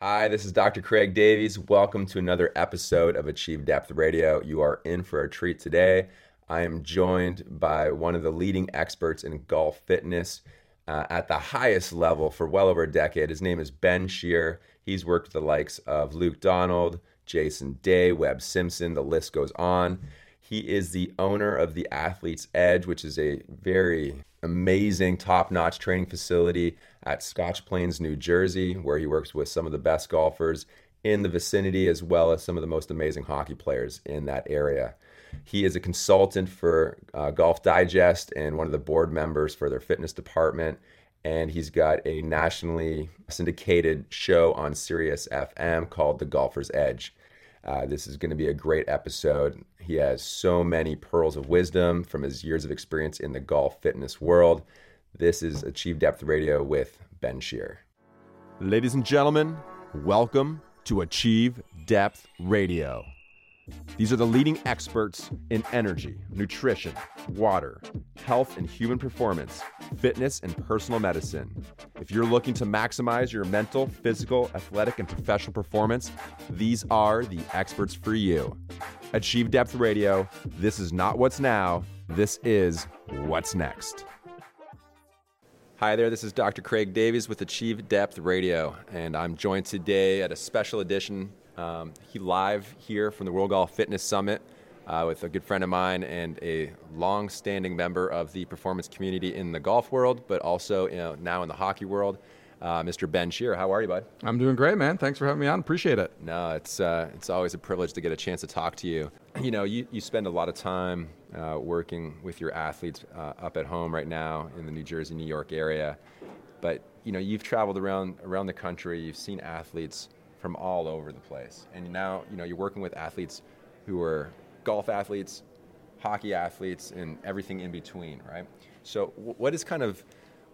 Hi, this is Dr. Craig Davies. Welcome to another episode of Achieve Depth Radio. You are in for a treat today. I am joined by one of the leading experts in golf fitness uh, at the highest level for well over a decade. His name is Ben Shear. He's worked with the likes of Luke Donald, Jason Day, Webb Simpson, the list goes on. He is the owner of the Athlete's Edge, which is a very amazing, top notch training facility at Scotch Plains, New Jersey, where he works with some of the best golfers in the vicinity, as well as some of the most amazing hockey players in that area. He is a consultant for uh, Golf Digest and one of the board members for their fitness department. And he's got a nationally syndicated show on Sirius FM called The Golfer's Edge. Uh, this is going to be a great episode. He has so many pearls of wisdom from his years of experience in the golf fitness world. This is Achieve Depth Radio with Ben Shear. Ladies and gentlemen, welcome to Achieve Depth Radio. These are the leading experts in energy, nutrition, water, health and human performance, fitness, and personal medicine. If you're looking to maximize your mental, physical, athletic, and professional performance, these are the experts for you. Achieve Depth Radio, this is not what's now, this is what's next. Hi there, this is Dr. Craig Davies with Achieve Depth Radio, and I'm joined today at a special edition um, he live here from the World Golf Fitness Summit uh, with a good friend of mine and a long-standing member of the performance community in the golf world, but also you know, now in the hockey world. Uh, Mr. Ben Shear, how are you, bud? I'm doing great, man. Thanks for having me on. Appreciate it. No, it's uh, it's always a privilege to get a chance to talk to you. You know, you, you spend a lot of time uh, working with your athletes uh, up at home right now in the New Jersey, New York area, but you know, you've traveled around around the country. You've seen athletes from all over the place. And now, you know, you're working with athletes who are golf athletes, hockey athletes, and everything in between, right? So, what is kind of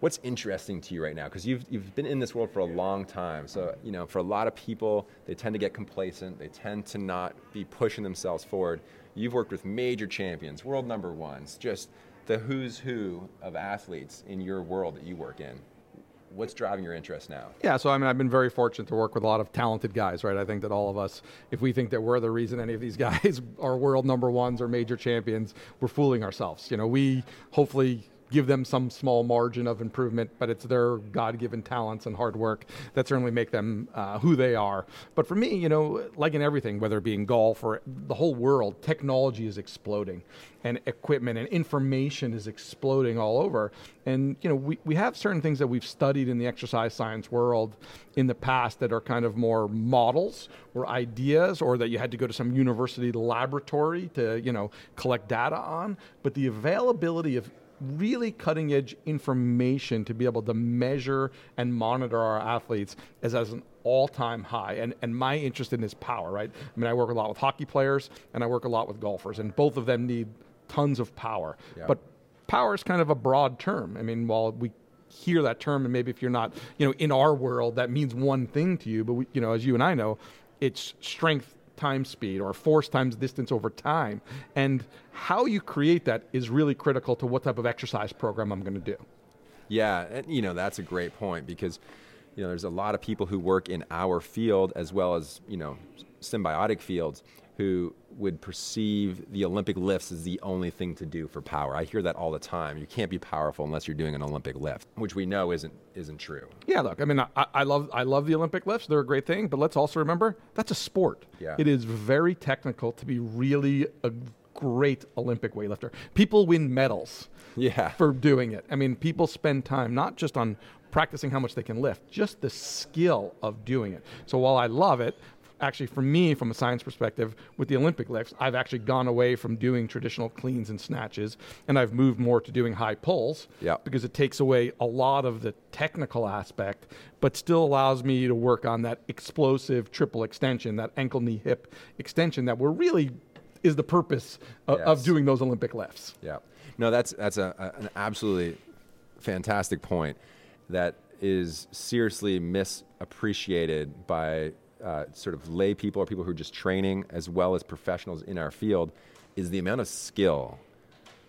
what's interesting to you right now? Because you've you've been in this world for a long time. So, you know, for a lot of people, they tend to get complacent. They tend to not be pushing themselves forward. You've worked with major champions, world number ones, just the who's who of athletes in your world that you work in what's driving your interest now? Yeah, so I mean, I've been very fortunate to work with a lot of talented guys, right? I think that all of us, if we think that we're the reason any of these guys are world number ones or major champions, we're fooling ourselves. You know, we hopefully give them some small margin of improvement, but it's their God-given talents and hard work that certainly make them uh, who they are. But for me, you know, like in everything, whether it be in golf or the whole world, technology is exploding, and equipment and information is exploding all over. And you know, we, we have certain things that we've studied in the exercise science world in the past that are kind of more models or ideas, or that you had to go to some university laboratory to you know collect data on. But the availability of really cutting edge information to be able to measure and monitor our athletes is as an all time high. And, and my interest in is power, right? I mean, I work a lot with hockey players and I work a lot with golfers, and both of them need tons of power. Yeah. But power is kind of a broad term. I mean, while we hear that term, and maybe if you're not, you know, in our world, that means one thing to you, but we, you know, as you and I know, it's strength times speed or force times distance over time. And how you create that is really critical to what type of exercise program I'm going to do. Yeah, and you know that's a great point because you know there's a lot of people who work in our field as well as you know symbiotic fields who would perceive the Olympic lifts as the only thing to do for power. I hear that all the time. You can't be powerful unless you're doing an Olympic lift, which we know isn't isn't true. Yeah, look, I mean, I, I love I love the Olympic lifts. They're a great thing, but let's also remember that's a sport. Yeah. It is very technical to be really a great Olympic weightlifter. People win medals yeah. for doing it. I mean, people spend time not just on practicing how much they can lift, just the skill of doing it. So while I love it, actually for me from a science perspective with the olympic lifts i've actually gone away from doing traditional cleans and snatches and i've moved more to doing high pulls yeah. because it takes away a lot of the technical aspect but still allows me to work on that explosive triple extension that ankle knee hip extension that we're really is the purpose of, yes. of doing those olympic lifts yeah no that's that's a, a, an absolutely fantastic point that is seriously misappreciated by uh, sort of lay people or people who are just training as well as professionals in our field is the amount of skill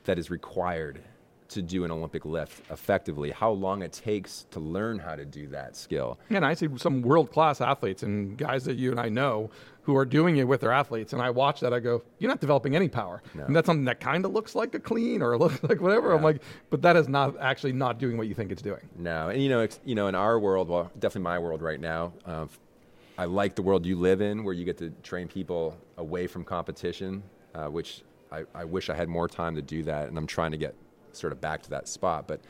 that is required to do an Olympic lift effectively, how long it takes to learn how to do that skill. And I see some world class athletes and guys that you and I know who are doing it with their athletes. And I watch that, I go, you're not developing any power. No. And that's something that kind of looks like a clean or looks like whatever. Yeah. I'm like, but that is not actually not doing what you think it's doing. No. And you know, you know, in our world, well, definitely my world right now, uh, I like the world you live in where you get to train people away from competition, uh, which I, I wish I had more time to do that. And I'm trying to get sort of back to that spot. But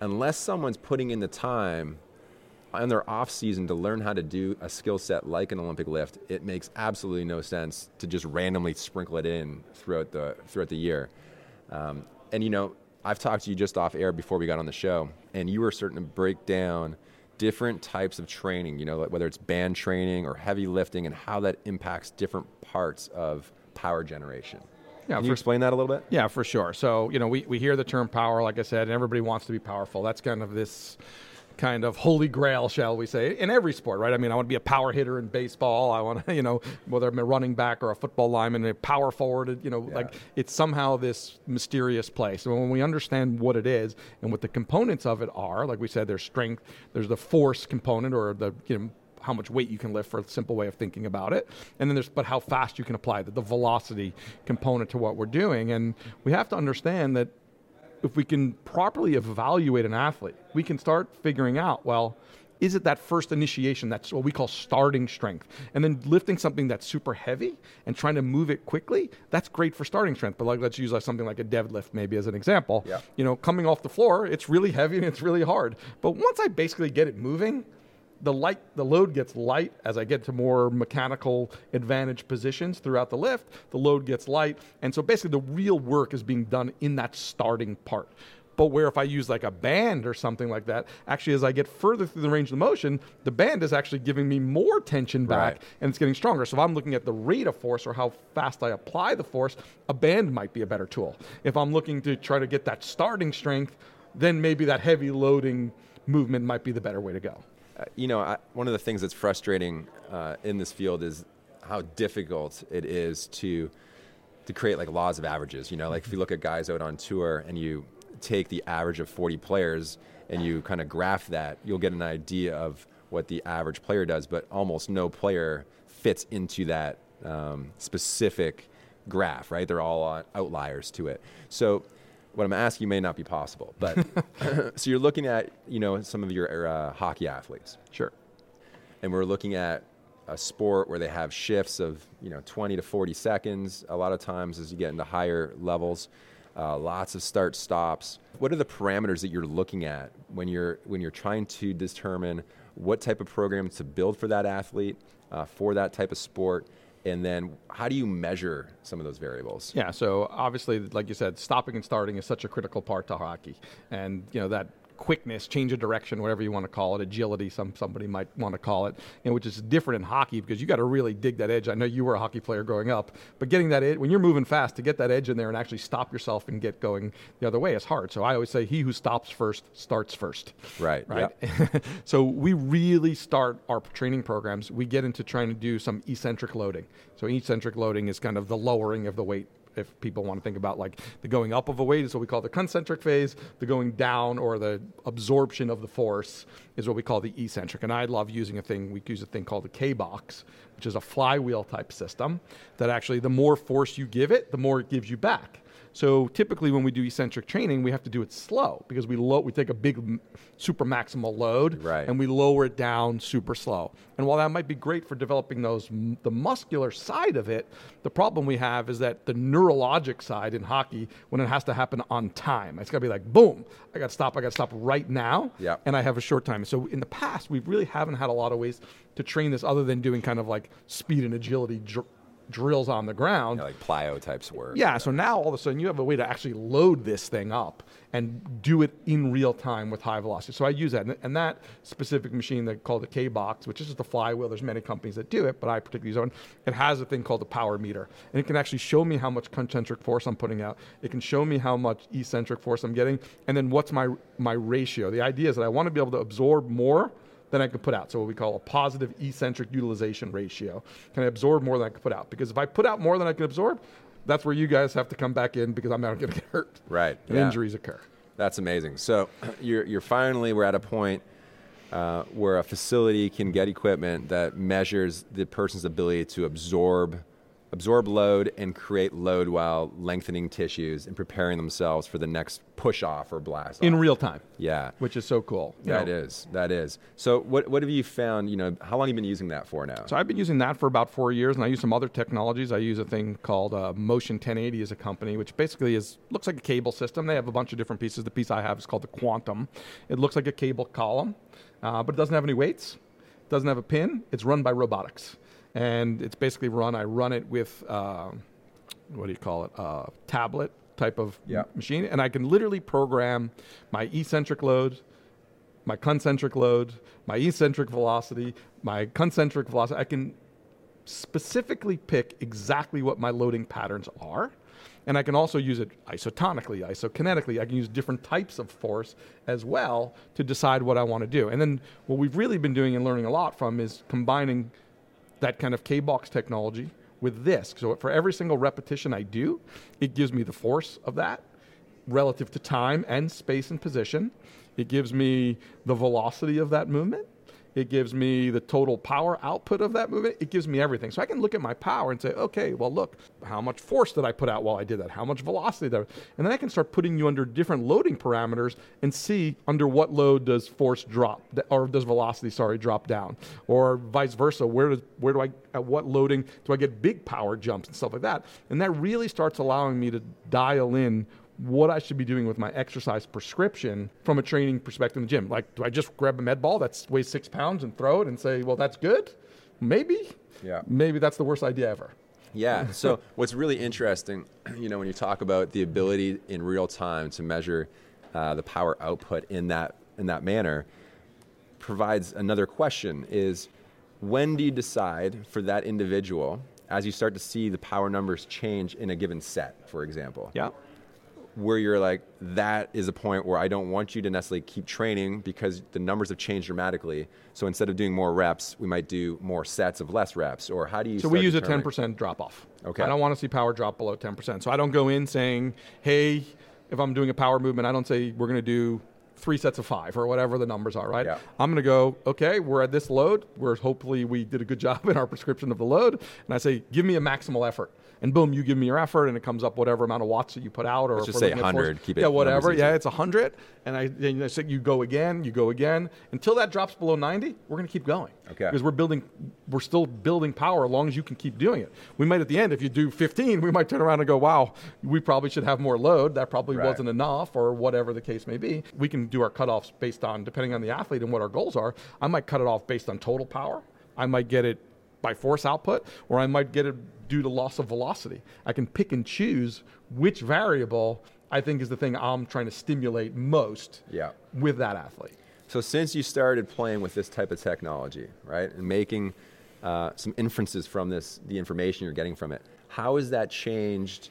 unless someone's putting in the time in their off season to learn how to do a skill set like an Olympic lift, it makes absolutely no sense to just randomly sprinkle it in throughout the throughout the year. Um, and you know, I've talked to you just off air before we got on the show, and you were certain to break down different types of training. You know, whether it's band training or heavy lifting, and how that impacts different parts of power generation. Yeah, Can you for, explain that a little bit? Yeah, for sure. So, you know, we, we hear the term power, like I said, and everybody wants to be powerful. That's kind of this kind of holy grail, shall we say, in every sport, right? I mean, I want to be a power hitter in baseball. I want to, you know, whether I'm a running back or a football lineman, a power forward, you know, yeah. like it's somehow this mysterious place. So when we understand what it is and what the components of it are, like we said, there's strength, there's the force component or the, you know, how much weight you can lift for a simple way of thinking about it. And then there's but how fast you can apply the, the velocity component to what we're doing. And we have to understand that if we can properly evaluate an athlete, we can start figuring out, well, is it that first initiation that's what we call starting strength? And then lifting something that's super heavy and trying to move it quickly that's great for starting strength. But like let's use like something like a deadlift maybe as an example. Yeah. you know coming off the floor it's really heavy and it's really hard. But once i basically get it moving the light the load gets light as I get to more mechanical advantage positions throughout the lift. The load gets light, and so basically the real work is being done in that starting part. But where if I use like a band or something like that, actually as I get further through the range of motion, the band is actually giving me more tension back right. and it's getting stronger. So if I'm looking at the rate of force or how fast I apply the force, a band might be a better tool. If I'm looking to try to get that starting strength, then maybe that heavy loading movement might be the better way to go. Uh, you know, I, one of the things that's frustrating uh, in this field is how difficult it is to to create like laws of averages. You know, like if you look at guys out on tour and you take the average of 40 players and you kind of graph that, you'll get an idea of what the average player does. But almost no player fits into that um, specific graph, right? They're all outliers to it. So what I'm asking may not be possible, but so you're looking at you know some of your uh, hockey athletes, sure, and we're looking at a sport where they have shifts of you know 20 to 40 seconds. A lot of times, as you get into higher levels, uh, lots of start stops. What are the parameters that you're looking at when you're when you're trying to determine what type of program to build for that athlete uh, for that type of sport? And then how do you measure some of those variables? Yeah so obviously like you said stopping and starting is such a critical part to hockey. And you know that quickness, change of direction, whatever you want to call it, agility, some somebody might want to call it, and which is different in hockey because you got to really dig that edge. I know you were a hockey player growing up, but getting that edge when you're moving fast to get that edge in there and actually stop yourself and get going the other way is hard. So I always say, he who stops first starts first. Right. Right. Yep. so we really start our training programs. We get into trying to do some eccentric loading. So eccentric loading is kind of the lowering of the weight if people want to think about like the going up of a weight is what we call the concentric phase, the going down or the absorption of the force is what we call the eccentric. And I love using a thing, we use a thing called the K box, which is a flywheel type system that actually the more force you give it, the more it gives you back. So typically, when we do eccentric training, we have to do it slow because we lo- we take a big super maximal load right. and we lower it down super slow. And while that might be great for developing those the muscular side of it, the problem we have is that the neurologic side in hockey, when it has to happen on time, it's got to be like boom, I got to stop, I got to stop right now, yep. and I have a short time. So in the past, we really haven't had a lot of ways to train this other than doing kind of like speed and agility. Dr- drills on the ground. Like plyo types work. Yeah, so now all of a sudden you have a way to actually load this thing up and do it in real time with high velocity. So I use that. And that specific machine that called the K box, which is just a flywheel, there's many companies that do it, but I particularly use one. It has a thing called the power meter. And it can actually show me how much concentric force I'm putting out. It can show me how much eccentric force I'm getting. And then what's my my ratio. The idea is that I want to be able to absorb more than I could put out. So what we call a positive eccentric utilization ratio. Can I absorb more than I can put out? Because if I put out more than I can absorb, that's where you guys have to come back in because I'm not going to get hurt. Right. And yeah. injuries occur. That's amazing. So you're, you're finally, we're at a point uh, where a facility can get equipment that measures the person's ability to absorb absorb load and create load while lengthening tissues and preparing themselves for the next push off or blast in off. real time. Yeah. Which is so cool. you That know. is. That is. So what what have you found, you know, how long have you been using that for now? So I've been using that for about four years, and I use some other technologies. I use a thing called uh, Motion 1080 as a company, which basically is looks like a cable system. They have a bunch of different pieces. The piece I have is called the Quantum. It looks like a cable column, uh, but it doesn't have any weights. It doesn't have a pin. It's run by robotics, and it's basically run. I run it with uh, what do you call it? Uh, tablet type of Yeah. machine, and I can literally program my eccentric load, my concentric load, my eccentric velocity, my concentric velocity. I can specifically pick exactly what my loading patterns are. And I can also use it isotonically, isokinetically. I can use different types of force as well to decide what I want to do. And then what we've really been doing and learning a lot from is combining that kind of K-box technology with this. So for every single repetition I do, it gives me the force of that relative to time and space and position. It gives me the velocity of that movement. It gives me the total power output of that movement. It gives me everything. So I can look at my power and say, okay, well, look, how much force did I put out while I did that? How much velocity did I? And then I can start putting you under different loading parameters and see under what load does force drop or does velocity, sorry, drop down, or vice versa. Where does where do I at what loading do I get big power jumps and stuff like that? And that really starts allowing me to dial in what I should be doing with my exercise prescription from a training perspective in the gym. Like, do I just grab a med ball that weighs six pounds and throw it and say, well, that's good? Maybe. Yeah. Maybe that's the worst idea ever. Yeah. So what's really interesting, you know, when you talk about the ability in real time to measure uh, the power output in that in that manner, provides another question: is when do you decide for that individual as you start to see the power numbers change in a given set, for example? Yeah. Where you're like, that is a point where I don't want you to necessarily keep training because the numbers have changed dramatically. So instead of doing more reps, we might do more sets of less reps. Or how do you? So we use a 10% drop off. Okay. I don't want to see power drop below 10%. So I don't go in saying, hey, if I'm doing a power movement, I don't say we're going to do three sets of five or whatever the numbers are, right? Yeah. I'm going to go, okay, we're at this load. We're hopefully we did a good job in our prescription of the load. And I say, give me a maximal effort. And boom, you give me your effort, and it comes up whatever amount of watts that you put out, or Let's just say looking at force- 100, keep it yeah, whatever. Yeah, it's 100, and I then I say you go again, you go again until that drops below 90. We're going to keep going. Okay. Because we're building, we're still building power as long as you can keep doing it. We might at the end, if you do 15, we might turn around and go, wow, we probably should have more load. That probably Right. wasn't enough, or whatever the case may be. We can do our cutoffs based on, depending on the athlete and what our goals are. I might cut it off based on total power. I might get it by force output, or I might get it due to loss of velocity. I can pick and choose which variable I think is the thing I'm trying to stimulate most Yeah. with that athlete. So since you started playing with this type of technology, right, and making uh, some inferences from this, the information you're getting from it, how has that changed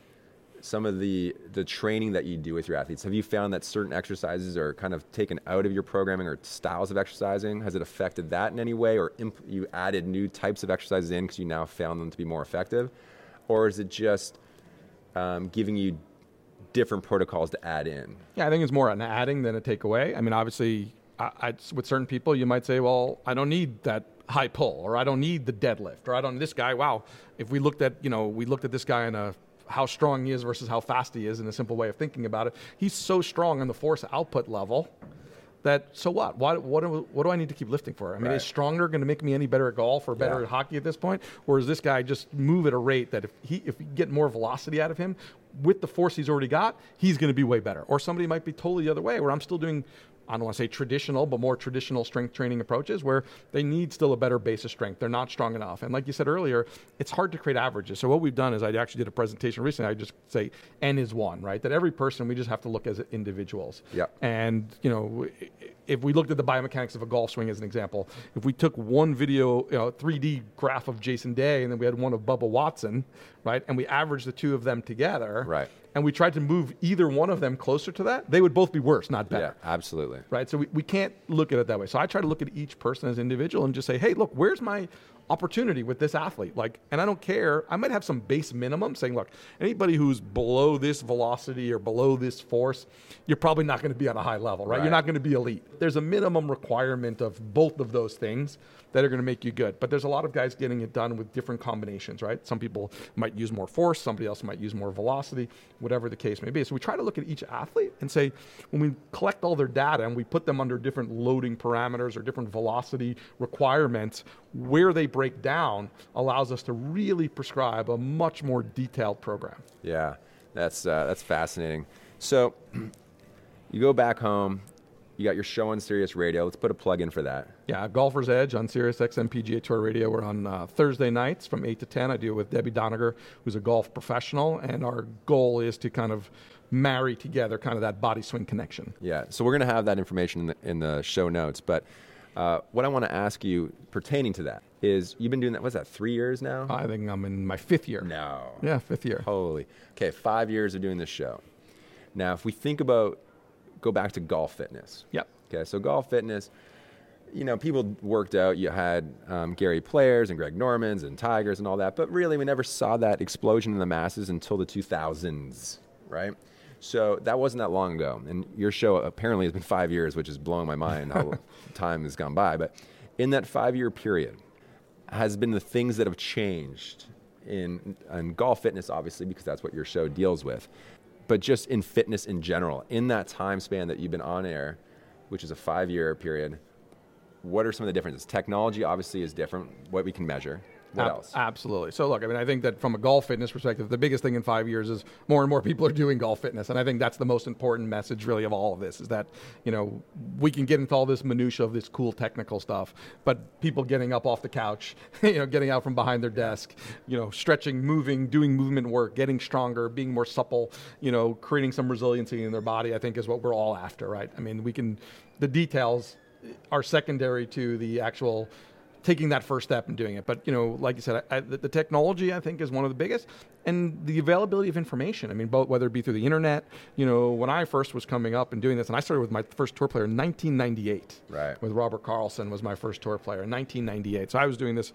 some of the the training that you do with your athletes? Have you found that certain exercises are kind of taken out of your programming or styles of exercising? Has it affected that in any way, or imp- you added new types of exercises in because you now found them to be more effective, or is it just um, giving you different protocols to add in? Yeah, I think it's more an adding than a takeaway. I mean, obviously, I, I, with certain people, you might say, well, I don't need that high pull, or I don't need the deadlift, or I don't. This guy, wow, if we looked at, you know, we looked at this guy in a how strong he is versus how fast he is in a simple way of thinking about it. He's so strong on the force output level that so what? Why, what, do, what do I need to keep lifting for? I mean, Right. is stronger going to make me any better at golf or better Yeah. at hockey at this point, or is this guy just move at a rate that if he if we get more velocity out of him with the force he's already got, he's going to be way better. Or somebody might be totally the other way, where I'm still doing. I don't want to say traditional, but more traditional strength training approaches where they need still a better base of strength. They're not strong enough. And like you said earlier, it's hard to create averages. So what we've done is I actually did a presentation recently. I just say N is one, right? That every person, we just have to look as individuals. Yep. And you know, if we looked at the biomechanics of a golf swing as an example, if we took one video, you know, 3D graph of Jason Day, and then we had one of Bubba Watson, right, and we averaged the two of them together, Right. and we tried to move either one of them closer to that, they would both be worse, not better. Yeah, absolutely. Right, so we, we can't look at it that way. So I try to look at each person as individual and just say, hey, look, where's my opportunity with this athlete. Like, and I don't care. I might have some base minimum saying, look, anybody who's below this velocity or below this force, you're probably not going to be on a high level, right? Right. You're not going to be elite. There's a minimum requirement of both of those things that are going to make you good. But there's a lot of guys getting it done with different combinations, right? Some people might use more force, somebody else might use more velocity, whatever the case may be. So we try to look at each athlete and say, when we collect all their data and we put them under different loading parameters or different velocity requirements, where they break down allows us to really prescribe a much more detailed program. Yeah, that's uh, that's fascinating. So you go back home, you got your show on Sirius Radio. Let's put a plug in for that. Yeah, Golfer's Edge on Sirius XM PGA Tour Radio. We're on uh, Thursday nights from 8 to 10. I do it with Debbie Doniger, who's a golf professional, and our goal is to kind of marry together kind of that body swing connection. Yeah, so we're going to have that information in the, in the show notes. But uh, what I want to ask you pertaining to that is you've been doing that, what's that, three years now? I think I'm in my fifth year. no. Yeah, fifth year. Holy. Okay, five years of doing this show. Now, if we think about, go back to golf fitness. Yep. Okay, so golf fitness, you know, people worked out. You had um, Gary Players and Greg Normans and Tigers and all that, but really, we never saw that explosion in the masses until the 2000s, right? So that wasn't that long ago. And your show apparently has been five years, which is blowing my mind how time has gone by. But in that five year period, has been the things that have changed in, in golf fitness, obviously, because that's what your show deals with, but just in fitness in general. In that time span that you've been on air, which is a five year period, what are some of the differences? Technology obviously is different, what we can measure. What Ab- else? Absolutely. So, look, I mean, I think that from a golf fitness perspective, the biggest thing in five years is more and more people are doing golf fitness, and I think that's the most important message, really, of all of this is that you know we can get into all this minutia of this cool technical stuff, but people getting up off the couch, you know, getting out from behind their desk, you know, stretching, moving, doing movement work, getting stronger, being more supple, you know, creating some resiliency in their body, I think is what we're all after, right? I mean, we can, the details are secondary to the actual taking that first step and doing it. But you know, like you said, I, the, the technology I think is one of the biggest, and the availability of information. I mean, both whether it be through the internet. You know, when I first was coming up and doing this, and I started with my first tour player in 1998. Right. With Robert Carlson was my first tour player in 1998. So I was doing this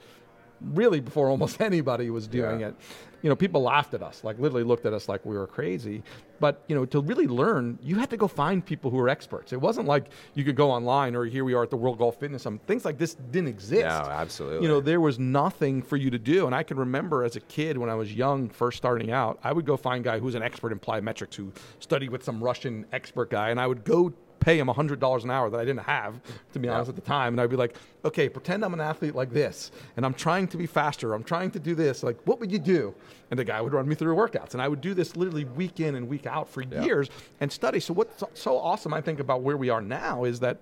really before almost anybody was doing Yeah. it. You know, people laughed at us, like literally looked at us like we were crazy. But you know, to really learn, you had to go find people who were experts. It wasn't like you could go online or here we are at the World Golf Fitness Summit. Things like this didn't exist. No, absolutely. You know, there was nothing for you to do. And I can remember as a kid when I was young, first starting out, I would go find guy who's an expert in plyometrics who studied with some Russian expert guy, and I would go pay him $100 an hour that I didn't have, to be honest, at the time. And I'd be like, okay, pretend I'm an athlete like this, and I'm trying to be faster. I'm trying to do this. Like, what would you do? And the guy would run me through workouts. And I would do this literally week in and week out for years and study. So, what's so awesome, I think, about where we are now is that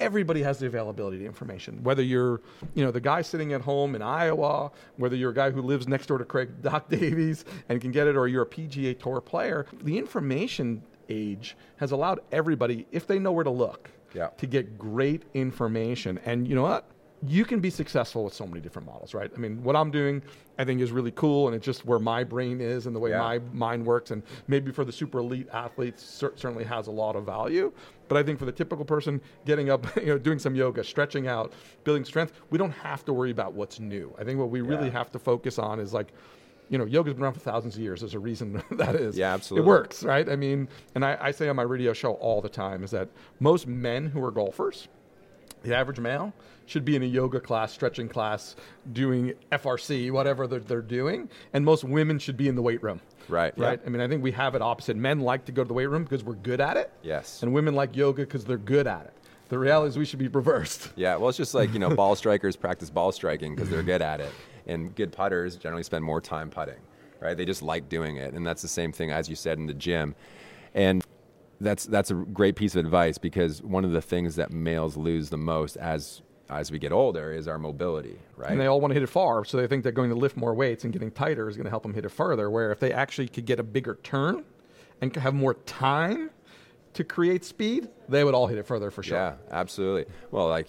everybody has the availability to information. Whether you're, you know, the guy sitting at home in Iowa, whether you're a guy who lives next door to Craig Doc Davies and can get it, or you're a PGA Tour player, the information age has allowed everybody, if they know where to look, Yeah. to get great information. And you know what? You can be successful with so many different models, right? I mean, what I'm doing, I think, is really cool, and it's just where my brain is and the way Yeah. my mind works. And maybe for the super elite athletes, cer- certainly has a lot of value. But I think for the typical person, getting up, you know, doing some yoga, stretching out, building strength, we don't have to worry about what's new. I think what we really have to focus on is like, you know, yoga's been around for thousands of years. There's a reason that is. Yeah, absolutely. It works, right? I mean, and I, I say on my radio show all the time is that most men who are golfers, the average male, should be in a yoga class, stretching class, doing FRC, whatever they're, they're doing. And most women should be in the weight room. Right, yeah. Right. I mean, I think we have it opposite. Men like to go to the weight room because we're good at it. Yes. And women like yoga because they're good at it. The reality is we should be reversed. Yeah, well, it's just like, you know, ball strikers practice ball striking because they're good at it. And good putters generally spend more time putting, right? They just like doing it. And that's the same thing, as you said, in the gym. And that's, that's a great piece of advice because one of the things that males lose the most as, as we get older is our mobility, right? And they all want to hit it far, so they think they're going to lift more weights and getting tighter is going to help them hit it further. Where if they actually could get a bigger turn and have more time to create speed, they would all hit it further for sure. Yeah, absolutely. Well, like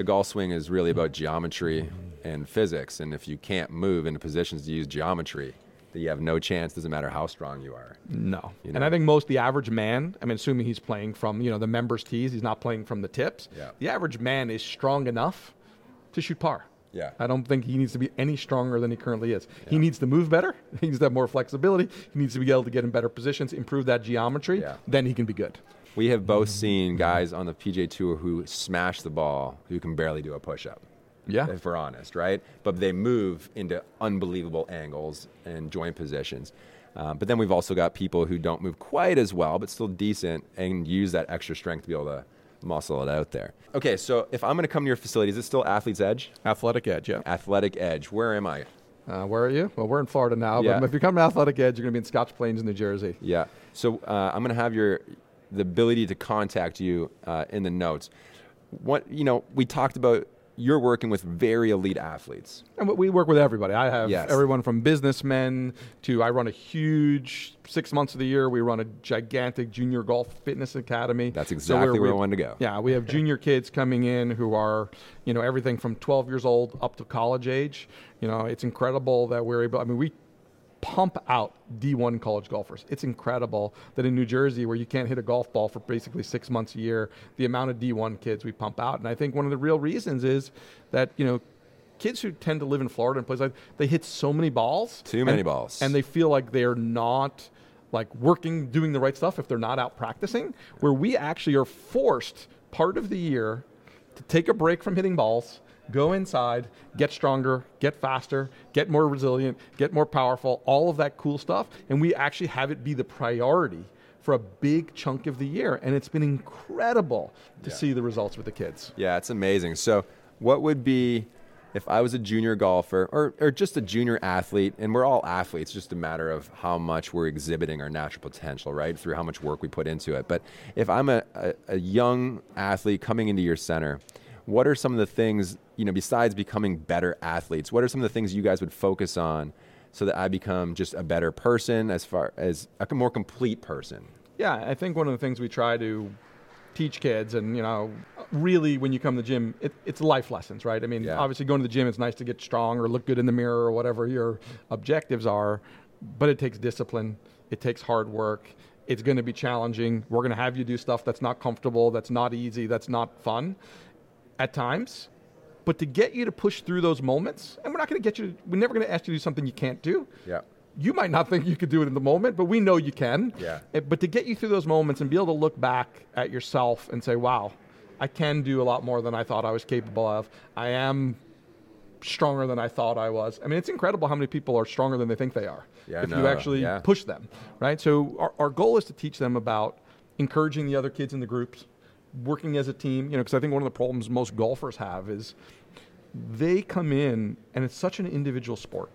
the golf swing is really about geometry and physics. And if you can't move into positions to use geometry, then you have no chance, doesn't matter how strong you are. No. You And? I think most the average man, I mean, assuming he's playing from, you know, the members' tees, he's not playing from the tips. Yeah. The average man is strong enough to shoot par. Yeah. I don't think he needs to be any stronger than he currently is. He needs to move better. He needs to have more flexibility. He needs to be able to get in better positions, improve that geometry. Yeah. Then he can be good. We have both seen guys on the PGA Tour who smash the ball who can barely do a push up. Yeah. If we're honest, right? But they move into unbelievable angles and joint positions. Um, but then we've also got people who don't move quite as well, but still decent and use that extra strength to be able to muscle it out there. Okay, so if I'm going to come to your facility, is it still Athlete's Edge? Athletic edge, yeah. Athletic Edge. Where am I? Uh, where are you? Well, we're in Florida now, Yeah. but if you come to Athletic Edge, you're going to be in Scotch Plains, New Jersey. Yeah. So uh, I'm going to have your the ability to contact you uh, in the notes. What you know, we talked about. You're working with very elite athletes. And we- we work with everybody. I have Yes. everyone from businessmen to I run a huge six months of the year. We run a gigantic junior golf fitness academy. That's exactly we're- where I we- wanted to go. Yeah, we have junior kids coming in who are, you know, everything from 12 years old up to college age. You know, it's incredible that we're able. I mean, we pump out D1 college golfers. It's incredible that in New Jersey, where you can't hit a golf ball for basically six months a year, the amount of D1 kids we pump out. And I think one of the real reasons is that, you know, kids who tend to live in Florida and places like they hit so many balls. Too many and- balls. And they feel like they're not like working, doing the right stuff if they're not out practicing, where we actually are forced part of the year to take a break from hitting balls, go inside, get stronger, get faster, get more resilient, get more powerful, all of that cool stuff. And we actually have it be the priority for a big chunk of the year. And it's been incredible to see the results with the kids. Yeah, it's amazing. So, what would be if I was a junior golfer or, or just a junior athlete, and we're all athletes, just a matter of how much we're exhibiting our natural potential, right? Through how much work we put into it. But if I'm a, a, a young athlete coming into your center, what are some of the things, you know, besides becoming better athletes, what are some of the things you guys would focus on so that I become just a better person as far as a more complete person? Yeah, I think one of the things we try to teach kids, and you know, really when you come to the gym, it, it's life lessons, right? I mean, Yeah. obviously going to the gym, it's nice to get strong or look good in the mirror or whatever your objectives are, but it takes discipline, it takes hard work. It's going to be challenging. We're going to have you do stuff that's not comfortable, that's not easy, that's not fun at times. But to get you to push through those moments, and we're not going to get you, we're never going to ask you to do something you can't do Yeah. you might not think you could do it in the moment, but we know you can. Yeah. Eh, But to get you through those moments and be able to look back at yourself and say, wow, I can do a lot more than I thought I was capable of. I am stronger than I thought I was. I mean, it's incredible how many people are stronger than they think they are. Yeah, if no, you actually yeah. push them, right? So our, our goal is to teach them about encouraging the other kids in the groups, working as a team. You know, because I think one of the problems most golfers have is they come in and it's such an individual sport.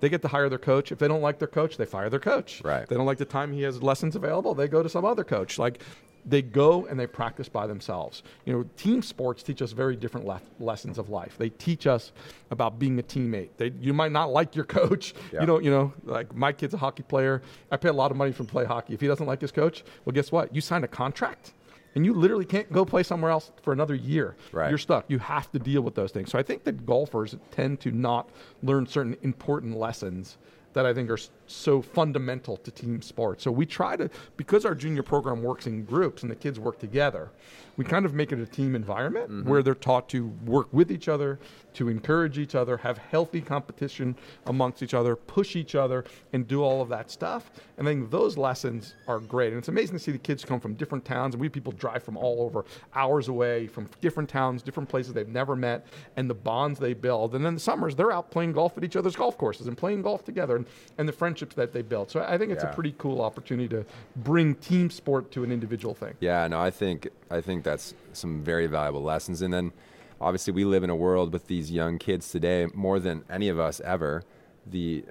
They get to hire their coach. If they don't like their coach, they fire their coach. Right. If they don't like the time he has lessons available, they go to some other coach. Like they go and they practice by themselves. You know, team sports teach us very different lef- lessons of life. They teach us about being a teammate. They, you might not like your coach. Yeah. You don't, you know, like my kid's a hockey player. I pay a lot of money for him to play hockey. If he doesn't like his coach, well, guess what? You signed a contract and you literally can't go play somewhere else for another year. Right. You're stuck. You have to deal with those things. So I think that golfers tend to not learn certain important lessons that I think are so fundamental to team sports. So we try to, because our junior program works in groups and the kids work together, we kind of make it a team environment mm-hmm. where they're taught to work with each other, to encourage each other, have healthy competition amongst each other, push each other, and do all of that stuff. And I think those lessons are great. And it's amazing to see the kids come from different towns, and we have people drive from all over, hours away, from different towns, different places they've never met, and the bonds they build. And then the summers, they're out playing golf at each other's golf courses and playing golf together, and, and the friendships that they build. So I think it's Yeah. a pretty cool opportunity to bring team sport to an individual thing. Yeah, no, I think I think that's some very valuable lessons. And then, obviously, we live in a world with these young kids today more than any of us ever. The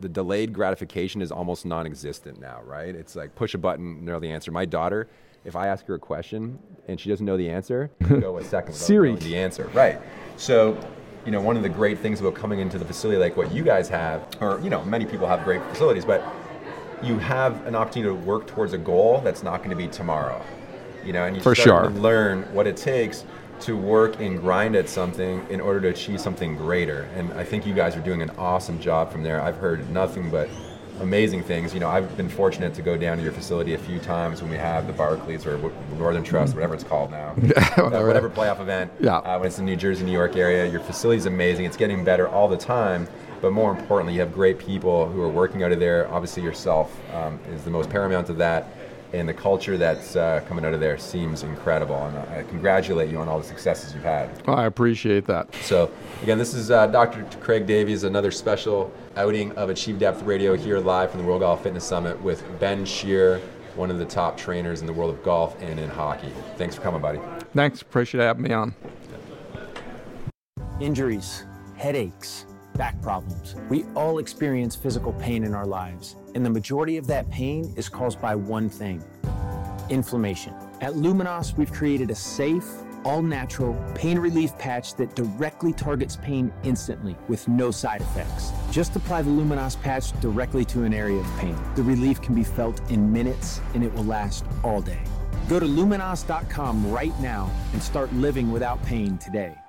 the delayed gratification is almost non-existent now, right? It's like push a button, know the answer. My daughter, if I ask her a question and she doesn't know the answer, go a second Siri. the answer. Right. So, you know, one of the great things about coming into the facility like what you guys have, or you know, many people have great facilities, but you have an opportunity to work towards a goal that's not going to be tomorrow. You know, and you For start sure. to learn what it takes to work and grind at something in order to achieve something greater. And I think you guys are doing an awesome job from there. I've heard nothing but amazing things. You know, I've been fortunate to go down to your facility a few times when we have the Barclays or Northern Trust, whatever it's called now, uh, whatever playoff event. Yeah. Uh, when it's in New Jersey, New York area, your facility is amazing. It's getting better all the time. But more importantly, you have great people who are working out of there. Obviously, yourself um, is the most paramount of that and the culture that's uh, coming out of there seems incredible. And I congratulate you on all the successes you've had. Well, I appreciate that. So, again, this is uh, Dr. Craig Davies, another special outing of Achieve Depth Radio here live from the World Golf Fitness Summit with Ben Shear, one of the top trainers in the world of golf and in hockey. Thanks for coming, buddy. Thanks. Appreciate having me on. Injuries, headaches, back problems. We all experience physical pain in our lives, and the majority of that pain is caused by one thing inflammation. At Luminos, we've created a safe, all natural pain relief patch that directly targets pain instantly with no side effects. Just apply the Luminos patch directly to an area of pain. The relief can be felt in minutes and it will last all day. Go to luminos.com right now and start living without pain today.